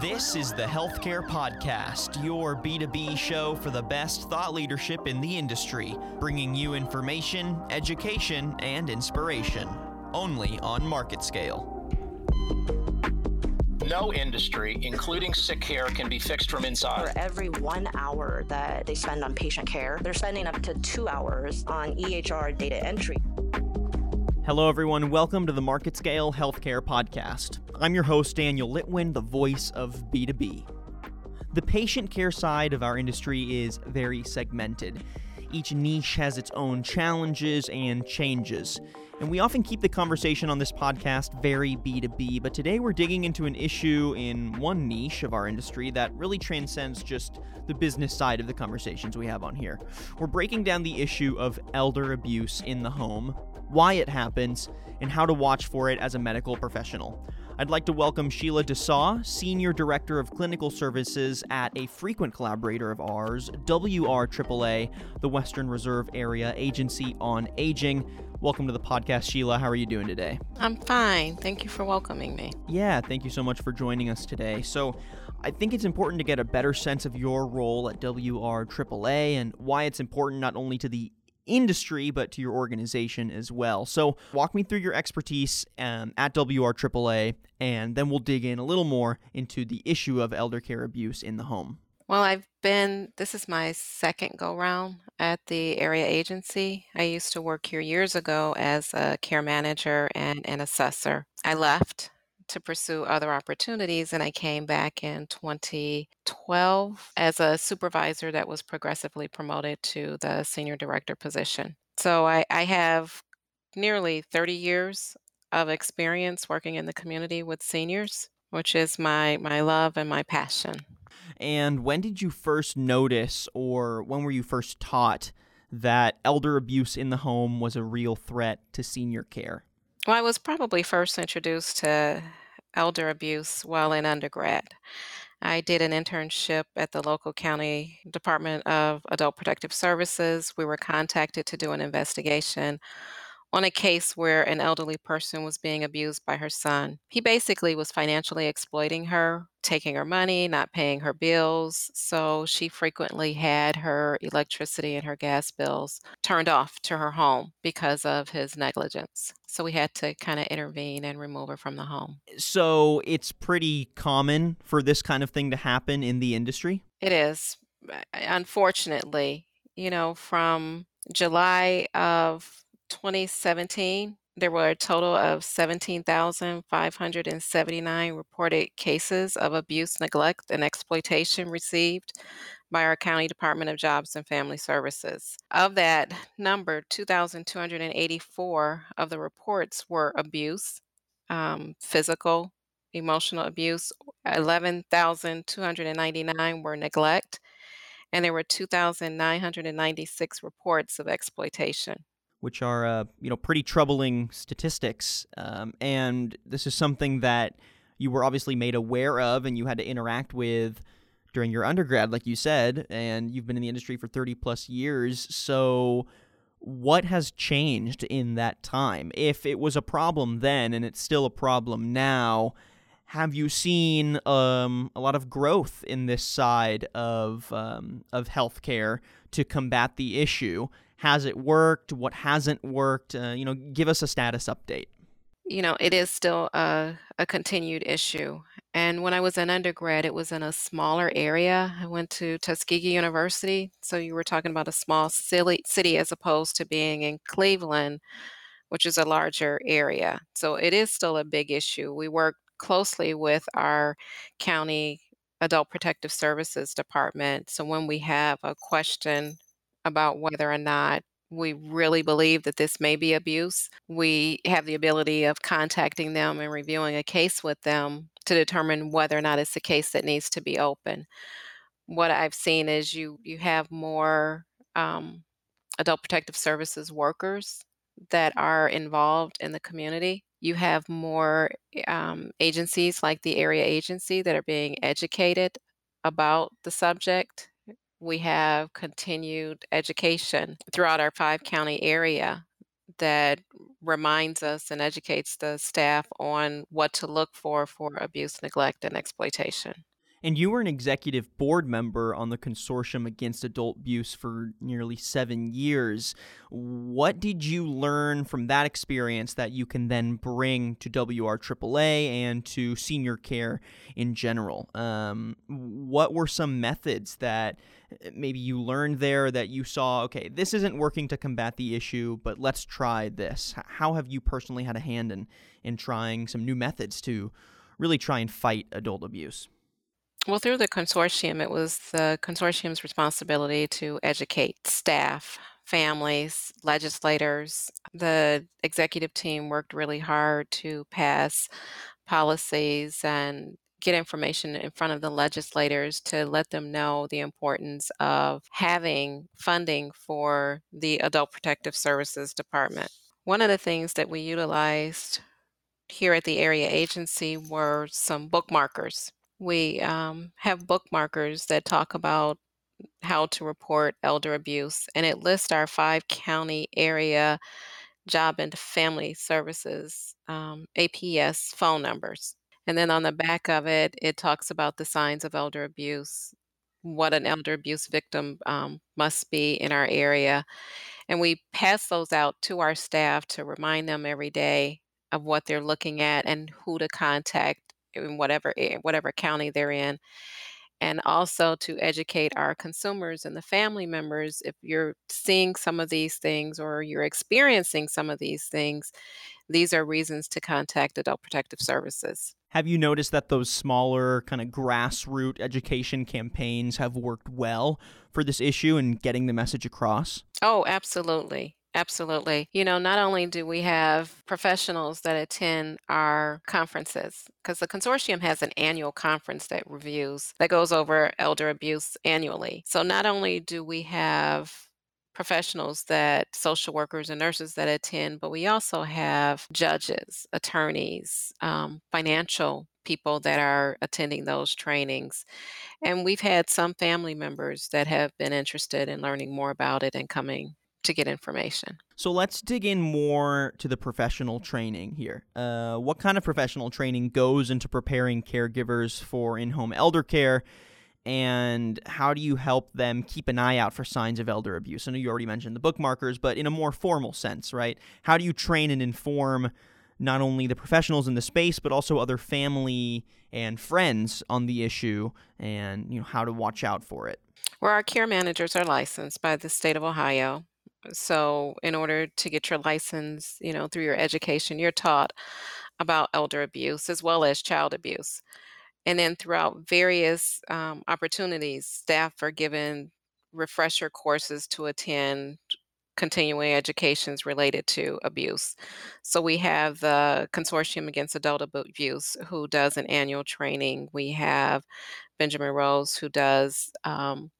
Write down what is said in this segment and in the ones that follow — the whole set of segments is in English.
This is the Healthcare Podcast, your B2B show for the best thought leadership in the industry, bringing you information, education, and inspiration. Only on Market Scale. No industry, including sick care, can be fixed from inside. For every one hour that they spend on patient care, they're spending up to two hours on EHR data entry. Hello, everyone. Welcome to the Market Scale Healthcare Podcast. I'm your host, Daniel Litwin, the voice of B2B. The patient care side of our industry is very segmented. Each niche has its own challenges and changes. And we often keep the conversation on this podcast very B2B, but today we're digging into an issue in one niche of our industry that really transcends just the business side of the conversations we have on here. We're breaking down the issue of elder abuse in the home, why it happens, and how to watch for it as a medical professional. I'd like to welcome Sheila DeSaw, Senior Director of Clinical Services at a frequent collaborator of ours, WRAAA, the Western Reserve Area Agency on Aging. Welcome to the podcast, Sheila. How are you doing today? I'm fine. Thank you for welcoming me. Yeah, thank you so much for joining us today. So, I think it's important to get a better sense of your role at WRAAA and why it's important not only to the industry, but to your organization as well. So, walk me through your expertise um, at WRAAA, and then we'll dig in a little more into the issue of elder care abuse in the home. Well, I've been, this is my second go round at the area agency. I used to work here years ago as a care manager and an assessor. I left to pursue other opportunities. And I came back in 2012 as a supervisor that was progressively promoted to the senior director position. So I, I have nearly 30 years of experience working in the community with seniors, which is my, my love and my passion. And when did you first notice, or when were you first taught, that elder abuse in the home was a real threat to senior care? Well, I was probably first introduced to elder abuse while in undergrad. I did an internship at the local county Department of Adult Protective Services. We were contacted to do an investigation on a case where an elderly person was being abused by her son. He basically was financially exploiting her, taking her money, not paying her bills. So she frequently had her electricity and her gas bills turned off to her home because of his negligence. So we had to kind of intervene and remove her from the home. So it's pretty common for this kind of thing to happen in the industry? It is. Unfortunately, you know, from July of 2017, there were a total of 17,579 reported cases of abuse, neglect, and exploitation received by our County Department of Jobs and Family Services. Of that number, 2,284 of the reports were abuse, um, physical, emotional abuse, 11,299 were neglect, and there were 2,996 reports of exploitation which are uh, you know pretty troubling statistics. Um, and this is something that you were obviously made aware of, and you had to interact with during your undergrad, like you said, and you've been in the industry for 30 plus years. So, what has changed in that time? If it was a problem then and it's still a problem now, have you seen um, a lot of growth in this side of um, of healthcare to combat the issue? Has it worked? What hasn't worked? Uh, you know, give us a status update. You know, it is still a, a continued issue. And when I was an undergrad, it was in a smaller area. I went to Tuskegee University. So you were talking about a small city as opposed to being in Cleveland, which is a larger area. So it is still a big issue. We work closely with our county adult protective services department. So when we have a question about whether or not we really believe that this may be abuse, we have the ability of contacting them and reviewing a case with them to determine whether or not it's a case that needs to be open. What I've seen is you you have more um, adult protective services workers that are involved in the community. You have more um, agencies like the area agency that are being educated about the subject we have continued education throughout our five county area that reminds us and educates the staff on what to look for for abuse, neglect, and exploitation. And you were an executive board member on the Consortium Against Adult Abuse for nearly seven years. What did you learn from that experience that you can then bring to WRAAA and to senior care in general? Um, what were some methods that uh, maybe you learned there that you saw, okay, this isn't working to combat the issue, but let's try this? How have you personally had a hand in, in trying some new methods to really try and fight adult abuse? Well, through the consortium, it was the consortium's responsibility to educate staff, families, legislators. The executive team worked really hard to pass policies and get information in front of the legislators to let them know the importance of having funding for the Adult Protective Services Department. One of the things that we utilized here at the area agency were some bookmarkers we um, have bookmarkers that talk about how to report elder abuse, and it lists our five county area job and family services um, APS phone numbers. And then on the back of it, it talks about the signs of elder abuse, what an elder abuse victim um, must be in our area. And we pass those out to our staff to remind them every day of what they're looking at and who to contact in whatever eh, whatever county they're in and also to educate our consumers and the family members if you're seeing some of these things or you're experiencing some of these things these are reasons to contact adult protective services. Have you noticed that those smaller kind of grassroots education campaigns have worked well for this issue and getting the message across? Oh absolutely Absolutely. You know, not only do we have professionals that attend our conferences, because the consortium has an annual conference that reviews, that goes over elder abuse annually. So not only do we have professionals that social workers and nurses that attend, but we also have judges, attorneys, um, financial people that are attending those trainings. And we've had some family members that have been interested in learning more about it and coming to get information. So let's dig in more to the professional training here. Uh, what kind of professional training goes into preparing caregivers for in home elder care? And how do you help them keep an eye out for signs of elder abuse? I know you already mentioned the bookmarkers, but in a more formal sense, right? How do you train and inform not only the professionals in the space, but also other family and friends on the issue and you know how to watch out for it? Where our care managers are licensed by the state of Ohio, so, in order to get your license, you know, through your education, you're taught about elder abuse as well as child abuse. And then throughout various um, opportunities, staff are given refresher courses to attend continuing educations related to abuse. So we have the Consortium Against Adult Abuse who does an annual training. We have Benjamin Rose who does um,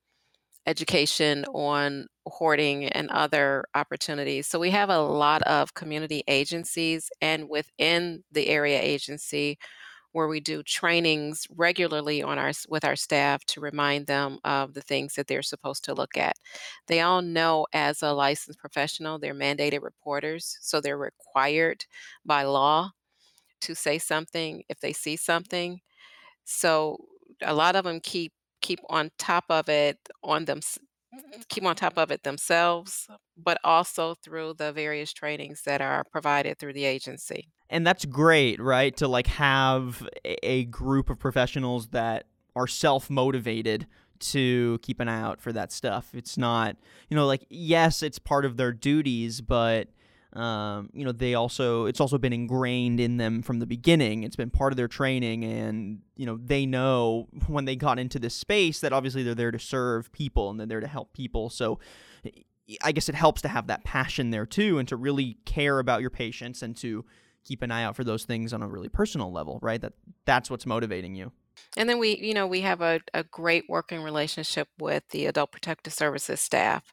education on hoarding and other opportunities. So we have a lot of community agencies and within the area agency where we do trainings regularly on our with our staff to remind them of the things that they're supposed to look at. They all know as a licensed professional, they're mandated reporters, so they're required by law to say something if they see something. So a lot of them keep keep on top of it on them keep on top of it themselves but also through the various trainings that are provided through the agency. And that's great right to like have a group of professionals that are self-motivated to keep an eye out for that stuff. It's not you know like yes it's part of their duties but um, you know they also it's also been ingrained in them from the beginning. It's been part of their training and you know they know when they got into this space that obviously they're there to serve people and they're there to help people. So i guess it helps to have that passion there too and to really care about your patients and to keep an eye out for those things on a really personal level right? That that's what's motivating you. And then we, you know, we have a, a great working relationship with the Adult Protective Services staff.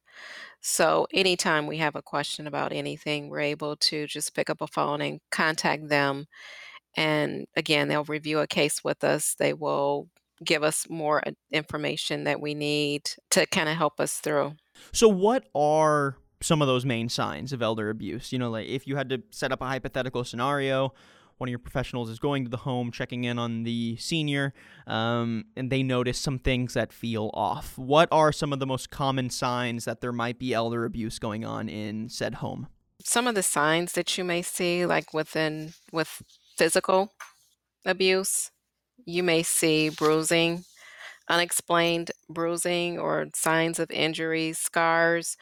So anytime we have a question about anything, we're able to just pick up a phone and contact them. And again, they'll review a case with us. They will give us more uh, information that we need to kind of help us through. So, what are some of those main signs of elder abuse? You know, like if you had to set up a hypothetical scenario, one of your professionals is going to the home, checking in on the senior, um, and they notice some things that feel off. What are some of the most common signs that there might be elder abuse going on in said home? Some of the signs that you may see, like within with physical abuse, you may see bruising, unexplained bruising, or signs of injuries, scars.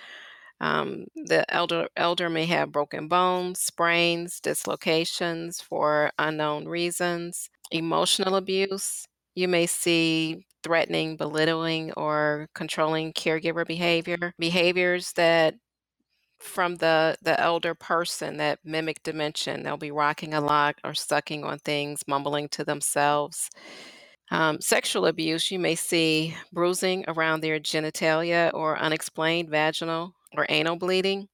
Um, the elder elder may have broken bones, sprains, dislocations for unknown reasons. Emotional abuse. You may see threatening, belittling, or controlling caregiver behavior. Behaviors that from the the elder person that mimic dementia. They'll be rocking a lot or sucking on things, mumbling to themselves. Um, sexual abuse, you may see bruising around their genitalia or unexplained vaginal or anal bleeding.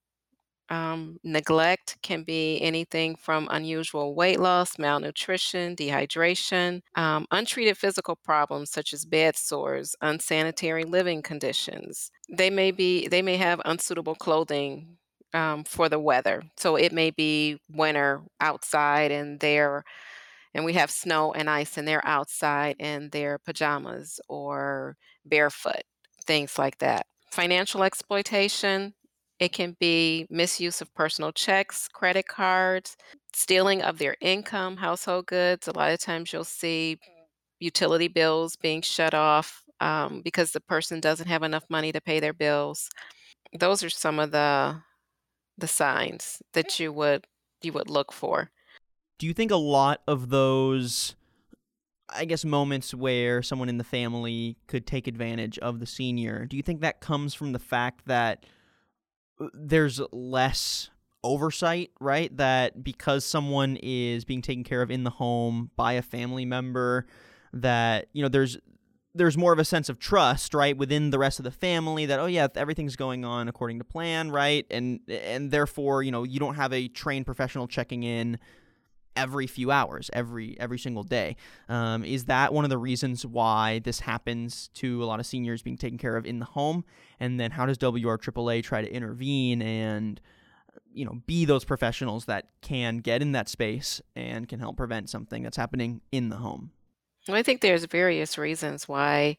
Um, neglect can be anything from unusual weight loss, malnutrition, dehydration, um, untreated physical problems such as bed sores, unsanitary living conditions. They may be they may have unsuitable clothing um, for the weather. So it may be winter outside and they're and we have snow and ice and they're outside in their pajamas or barefoot, things like that. Financial exploitation, it can be misuse of personal checks, credit cards, stealing of their income, household goods. A lot of times you'll see utility bills being shut off um, because the person doesn't have enough money to pay their bills. Those are some of the the signs that you would you would look for do you think a lot of those I guess moments where someone in the family could take advantage of the senior, do you think that comes from the fact that uh, there's less oversight, right? That because someone is being taken care of in the home by a family member, that, you know, there's there's more of a sense of trust, right, within the rest of the family that oh yeah, everything's going on according to plan, right? And and therefore, you know, you don't have a trained professional checking in every few hours, every every single day. Um, is that one of the reasons why this happens to a lot of seniors being taken care of in the home? And then how does WRAAA try to intervene and you know be those professionals that can get in that space and can help prevent something that's happening in the home? Well, I think there's various reasons why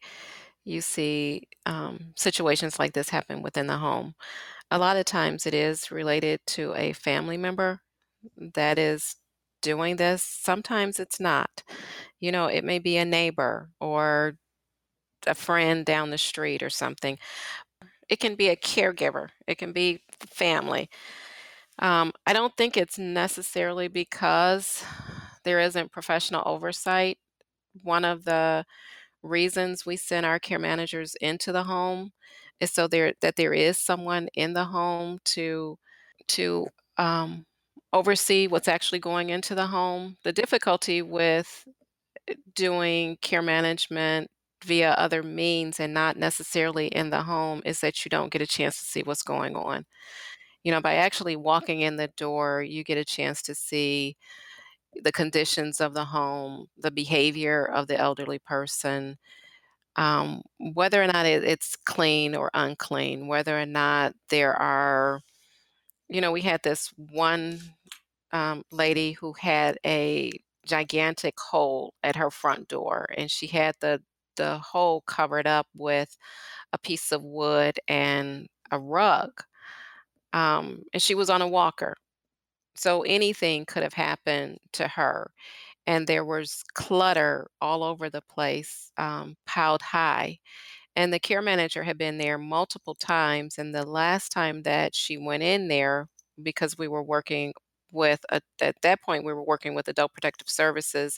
you see um, situations like this happen within the home. A lot of times it is related to a family member that is doing this. Sometimes it's not. You know, it may be a neighbor or a friend down the street or something. It can be a caregiver, it can be family. Um, I don't think it's necessarily because there isn't professional oversight. One of the reasons we send our care managers into the home is so there that there is someone in the home to to um, oversee what's actually going into the home. The difficulty with eh, doing care management via other means and not necessarily in the home is that you don't get a chance to see what's going on. You know, by actually walking in the door, you get a chance to see the conditions of the home, the behavior of the elderly person, um, whether or not it, it's clean or unclean, whether or not there are, you know, we had this one um, lady who had a gigantic hole at her front door, and she had the the hole covered up with a piece of wood and a rug. Um, and she was on a walker, so anything could have happened to her. And there was clutter all over the place, um, piled high. And the care manager had been there multiple times. And the last time that she went in there, because we were working with a, at that point we were working with adult protective services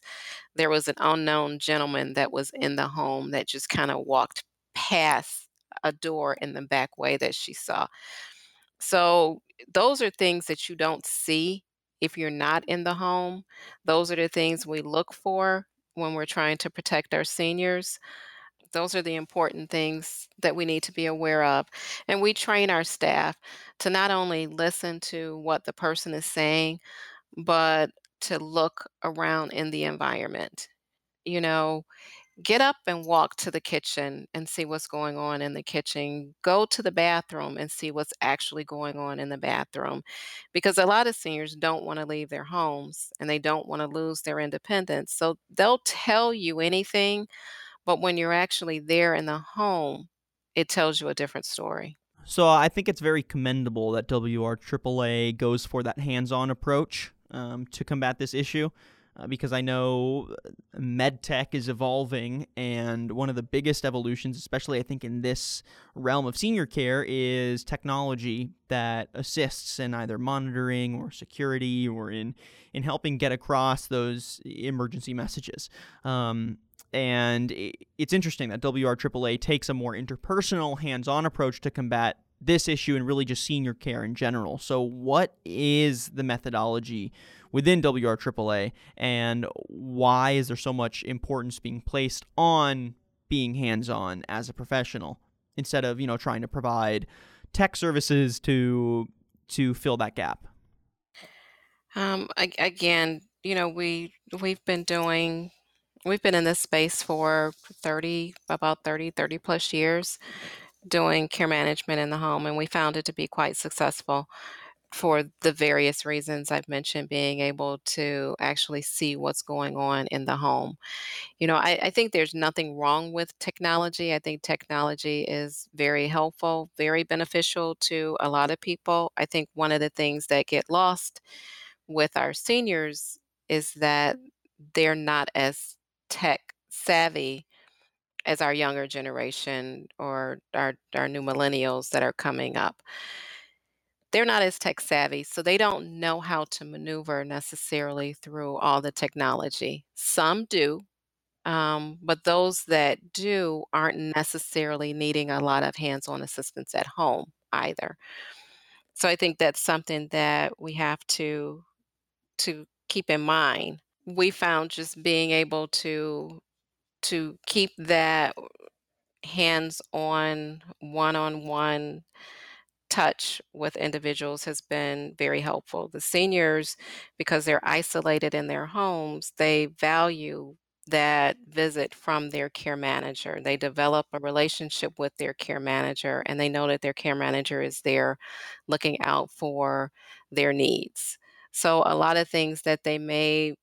there was an unknown gentleman that was in the home that just kind of walked past a door in the back way that she saw so those are things that you don't see if you're not in the home those are the things we look for when we're trying to protect our seniors those are the important things that we need to be aware of. And we train our staff to not only listen to what the person is saying, but to look around in the environment. You know, get up and walk to the kitchen and see what's going on in the kitchen. Go to the bathroom and see what's actually going on in the bathroom. Because a lot of seniors don't want to leave their homes and they don't want to lose their independence. So they'll tell you anything, but when you're actually there in the home, it tells you a different story. So I think it's very commendable that WR AAA goes for that hands-on approach um, to combat this issue. Uh, because I know medtech is evolving, and one of the biggest evolutions, especially I think in this realm of senior care, is technology that assists in either monitoring or security or in in helping get across those emergency messages. Um, and it's interesting that WRAAA takes a more interpersonal, hands on approach to combat this issue and really just senior care in general. So, what is the methodology within WRAAA, and why is there so much importance being placed on being hands on as a professional instead of you know trying to provide tech services to to fill that gap? Um, again, you know, we we've been doing we've been in this space for 30 about 30 30 plus years doing care management in the home and we found it to be quite successful for the various reasons I've mentioned, being able to actually see what's going on in the home. You know, I, I, think there's nothing wrong with technology. I think technology is very helpful, very beneficial to a lot of people. I think one of the things that get lost with our seniors is that they're not as tech savvy as our younger generation or our, our new millennials that are coming up. They're not as tech savvy, so they don't know how to maneuver necessarily through all the technology. Some do, um, but those that do aren't necessarily needing a lot of hands on assistance at home either. So I think that's something that we have to to keep in mind. We found just being able to to keep that hands-on, one-on-one touch with individuals has been very helpful. The seniors, because they're isolated in their homes, they value that visit from their care manager. They develop a relationship with their care manager and they know that their care manager is there looking out for their needs. So, a lot of things that they may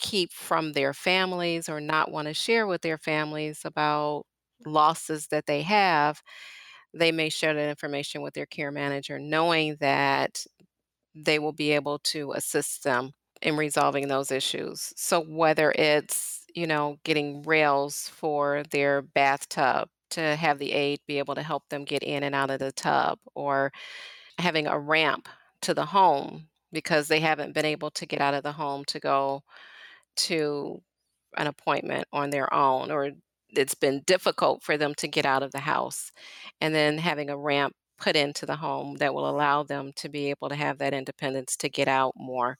keep from their families or not want to share with their families about losses that they have, they may share that information with their care manager, knowing that they will be able to assist them in resolving those issues. So, whether it's, you know, getting rails for their bathtub to have the aide be able to help them get in and out of the tub, or having a ramp to the home because they haven't been able to get out of the home to go to an appointment on their own or it's been difficult for them to get out of the house and then having a ramp put into the home that will allow them to be able to have that independence to get out more.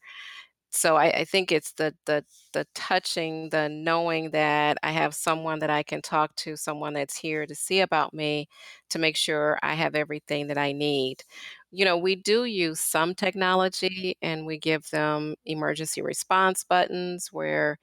So I, I think it's the the the touching the knowing that i have someone that i can talk to someone that's here to see about me to make sure i have everything that i need you know we do use some technology and we give them emergency response buttons where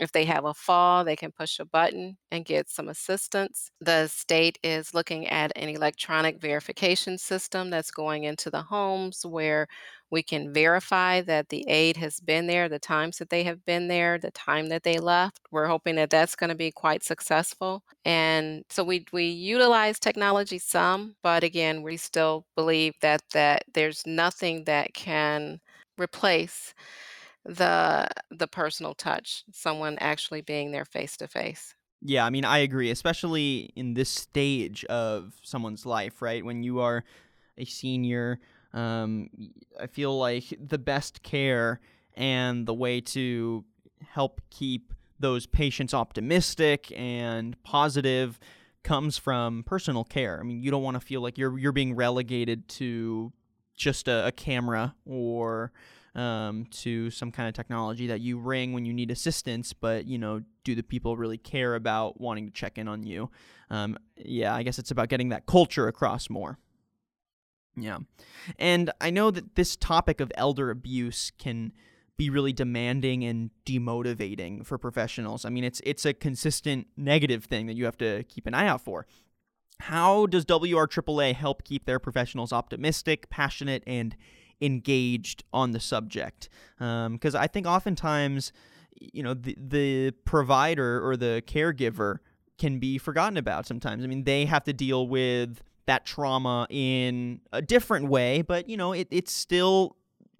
if they have a fall, they can push a button and get some assistance. The state is looking at an electronic verification system that's going into the homes where we can verify that the aide has been there, the times that they have been there, the time that they left. We're hoping that that's going to be quite successful. And so we we utilize technology some, but again, we still believe that that there's nothing that can replace the the personal touch, someone actually being there face to face. Yeah, I mean, I agree, especially in this stage of someone's life, right? When you are a senior, um, I feel like the best care and the way to help keep those patients optimistic and positive comes from personal care. I mean, you don't want to feel like you're you're being relegated to just a, a camera or um, to some kind of technology that you ring when you need assistance, but you know, do the people really care about wanting to check in on you? Um, yeah, I guess it's about getting that culture across more. Yeah. And I know that this topic of elder abuse can be really demanding and demotivating for professionals. I mean, it's it's a consistent negative thing that you have to keep an eye out for. How does WRAAA help keep their professionals optimistic, passionate, and engaged on the subject? Because um, I think oftentimes, you know, the the provider or the caregiver can be forgotten about sometimes. I mean, they have to deal with that trauma in a different way, but you know, it, it's still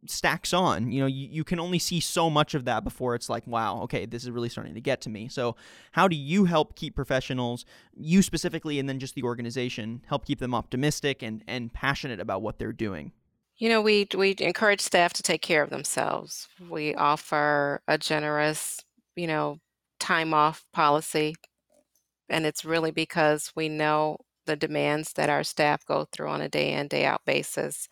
stacks on. You know, you, you can only see so much of that before it's like, wow, okay, this is really starting to get to me. So, how do you help keep professionals, you specifically, and then just the organization, help keep them optimistic and, and passionate about what they're doing? You know, we we encourage staff to take care of themselves. We offer a generous, you know, time off policy, and it's really because we know the demands that our staff go through on a day in day out basis.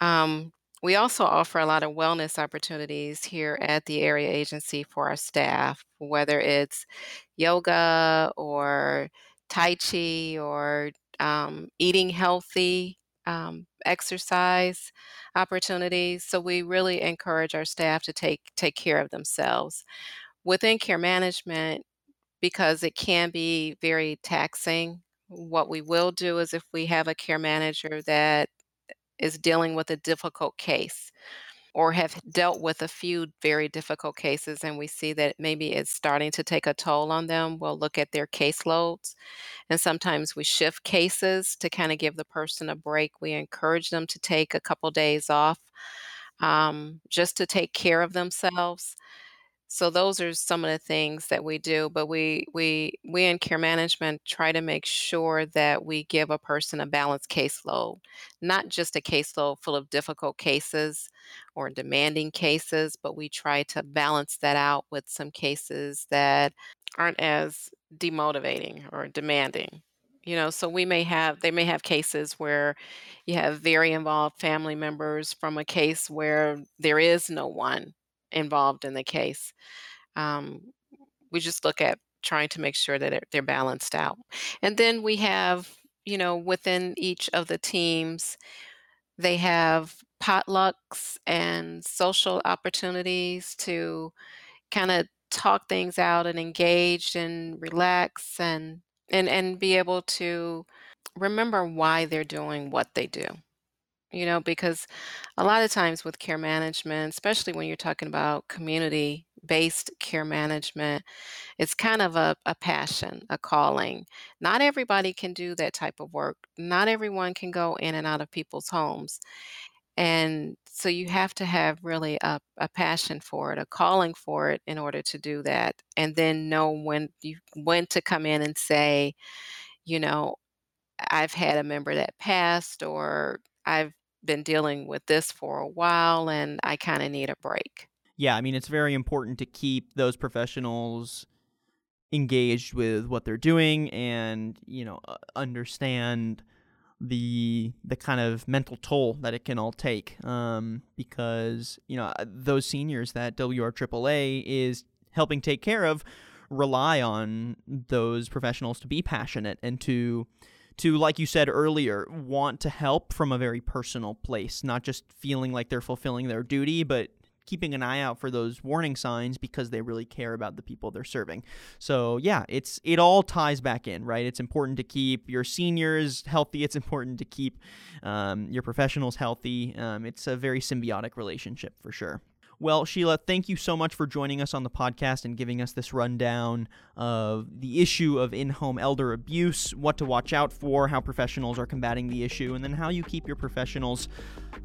Um, we also offer a lot of wellness opportunities here at the area agency for our staff, whether it's yoga or Tai Chi or um, eating healthy, um, exercise opportunities. So we really encourage our staff to take take care of themselves. Within care management, because it can be very taxing, what we will do is if we have a care manager that is dealing with a difficult case or have dealt with a few very difficult cases and we see that maybe it's starting to take a toll on them, we'll look at their caseloads. And sometimes we shift cases to kind of give the person a break. We encourage them to take a couple days off um, just to take care of themselves. So those are some of the things that we do, but we we we in care management try to make sure that we give a person a balanced caseload, not just a caseload full of difficult cases or demanding cases, but we try to balance that out with some cases that aren't as demotivating or demanding. You know, so we may have they may have cases where you have very involved family members from a case where there is no one involved in the case. Um, we just look at trying to make sure that they're balanced out. And then we have, you know, within each of the teams, they have potlucks and social opportunities to kind of talk things out and engage and relax and and and be able to remember why they're doing what they do you know, because a lot of times with care management, especially when you're talking about community based care management, it's kind of a, a passion, a calling. Not everybody can do that type of work. Not everyone can go in and out of people's homes. And so you have to have really a, a passion for it, a calling for it in order to do that. And then know when you when to come in and say, you know, I've had a member that passed or I've been dealing with this for a while and I kind of need a break. Yeah, I mean, it's very important to keep those professionals engaged with what they're doing and, you know, understand the the kind of mental toll that it can all take um, because you know uh, those seniors that WRAAA is helping take care of rely on those professionals to be passionate and to to, like you said earlier, want to help from a very personal place, not just feeling like they're fulfilling their duty, but keeping an eye out for those warning signs because they really care about the people they're serving. So yeah, it's it all ties back in, right? It's important to keep your seniors healthy. It's important to keep um, your professionals healthy. Um, it's a very symbiotic relationship for sure. Well, Sheila, thank you so much for joining us on the podcast and giving us this rundown of the issue of in home elder abuse, what to watch out for, how professionals are combating the issue, and then how you keep your professionals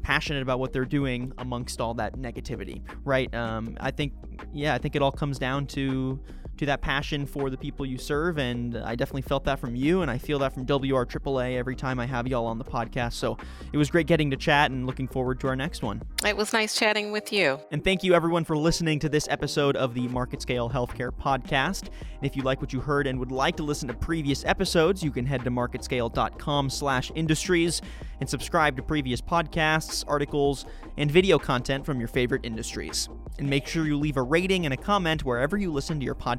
passionate about what they're doing amongst all that negativity, right? Um, I think, yeah, I think it all comes down to to that passion for the people you serve. And I definitely felt that from you, and I feel that from WR WRAAA every time I have y'all on the podcast. So it was great getting to chat and looking forward to our next one. It was nice chatting with you. And thank you, everyone, for listening to this episode of the Market Scale Healthcare Podcast. And if you like what you heard and would like to listen to previous episodes, you can head to marketscale.com slash industries and subscribe to previous podcasts, articles, and video content from your favorite industries. And make sure you leave a rating and a comment wherever you listen to your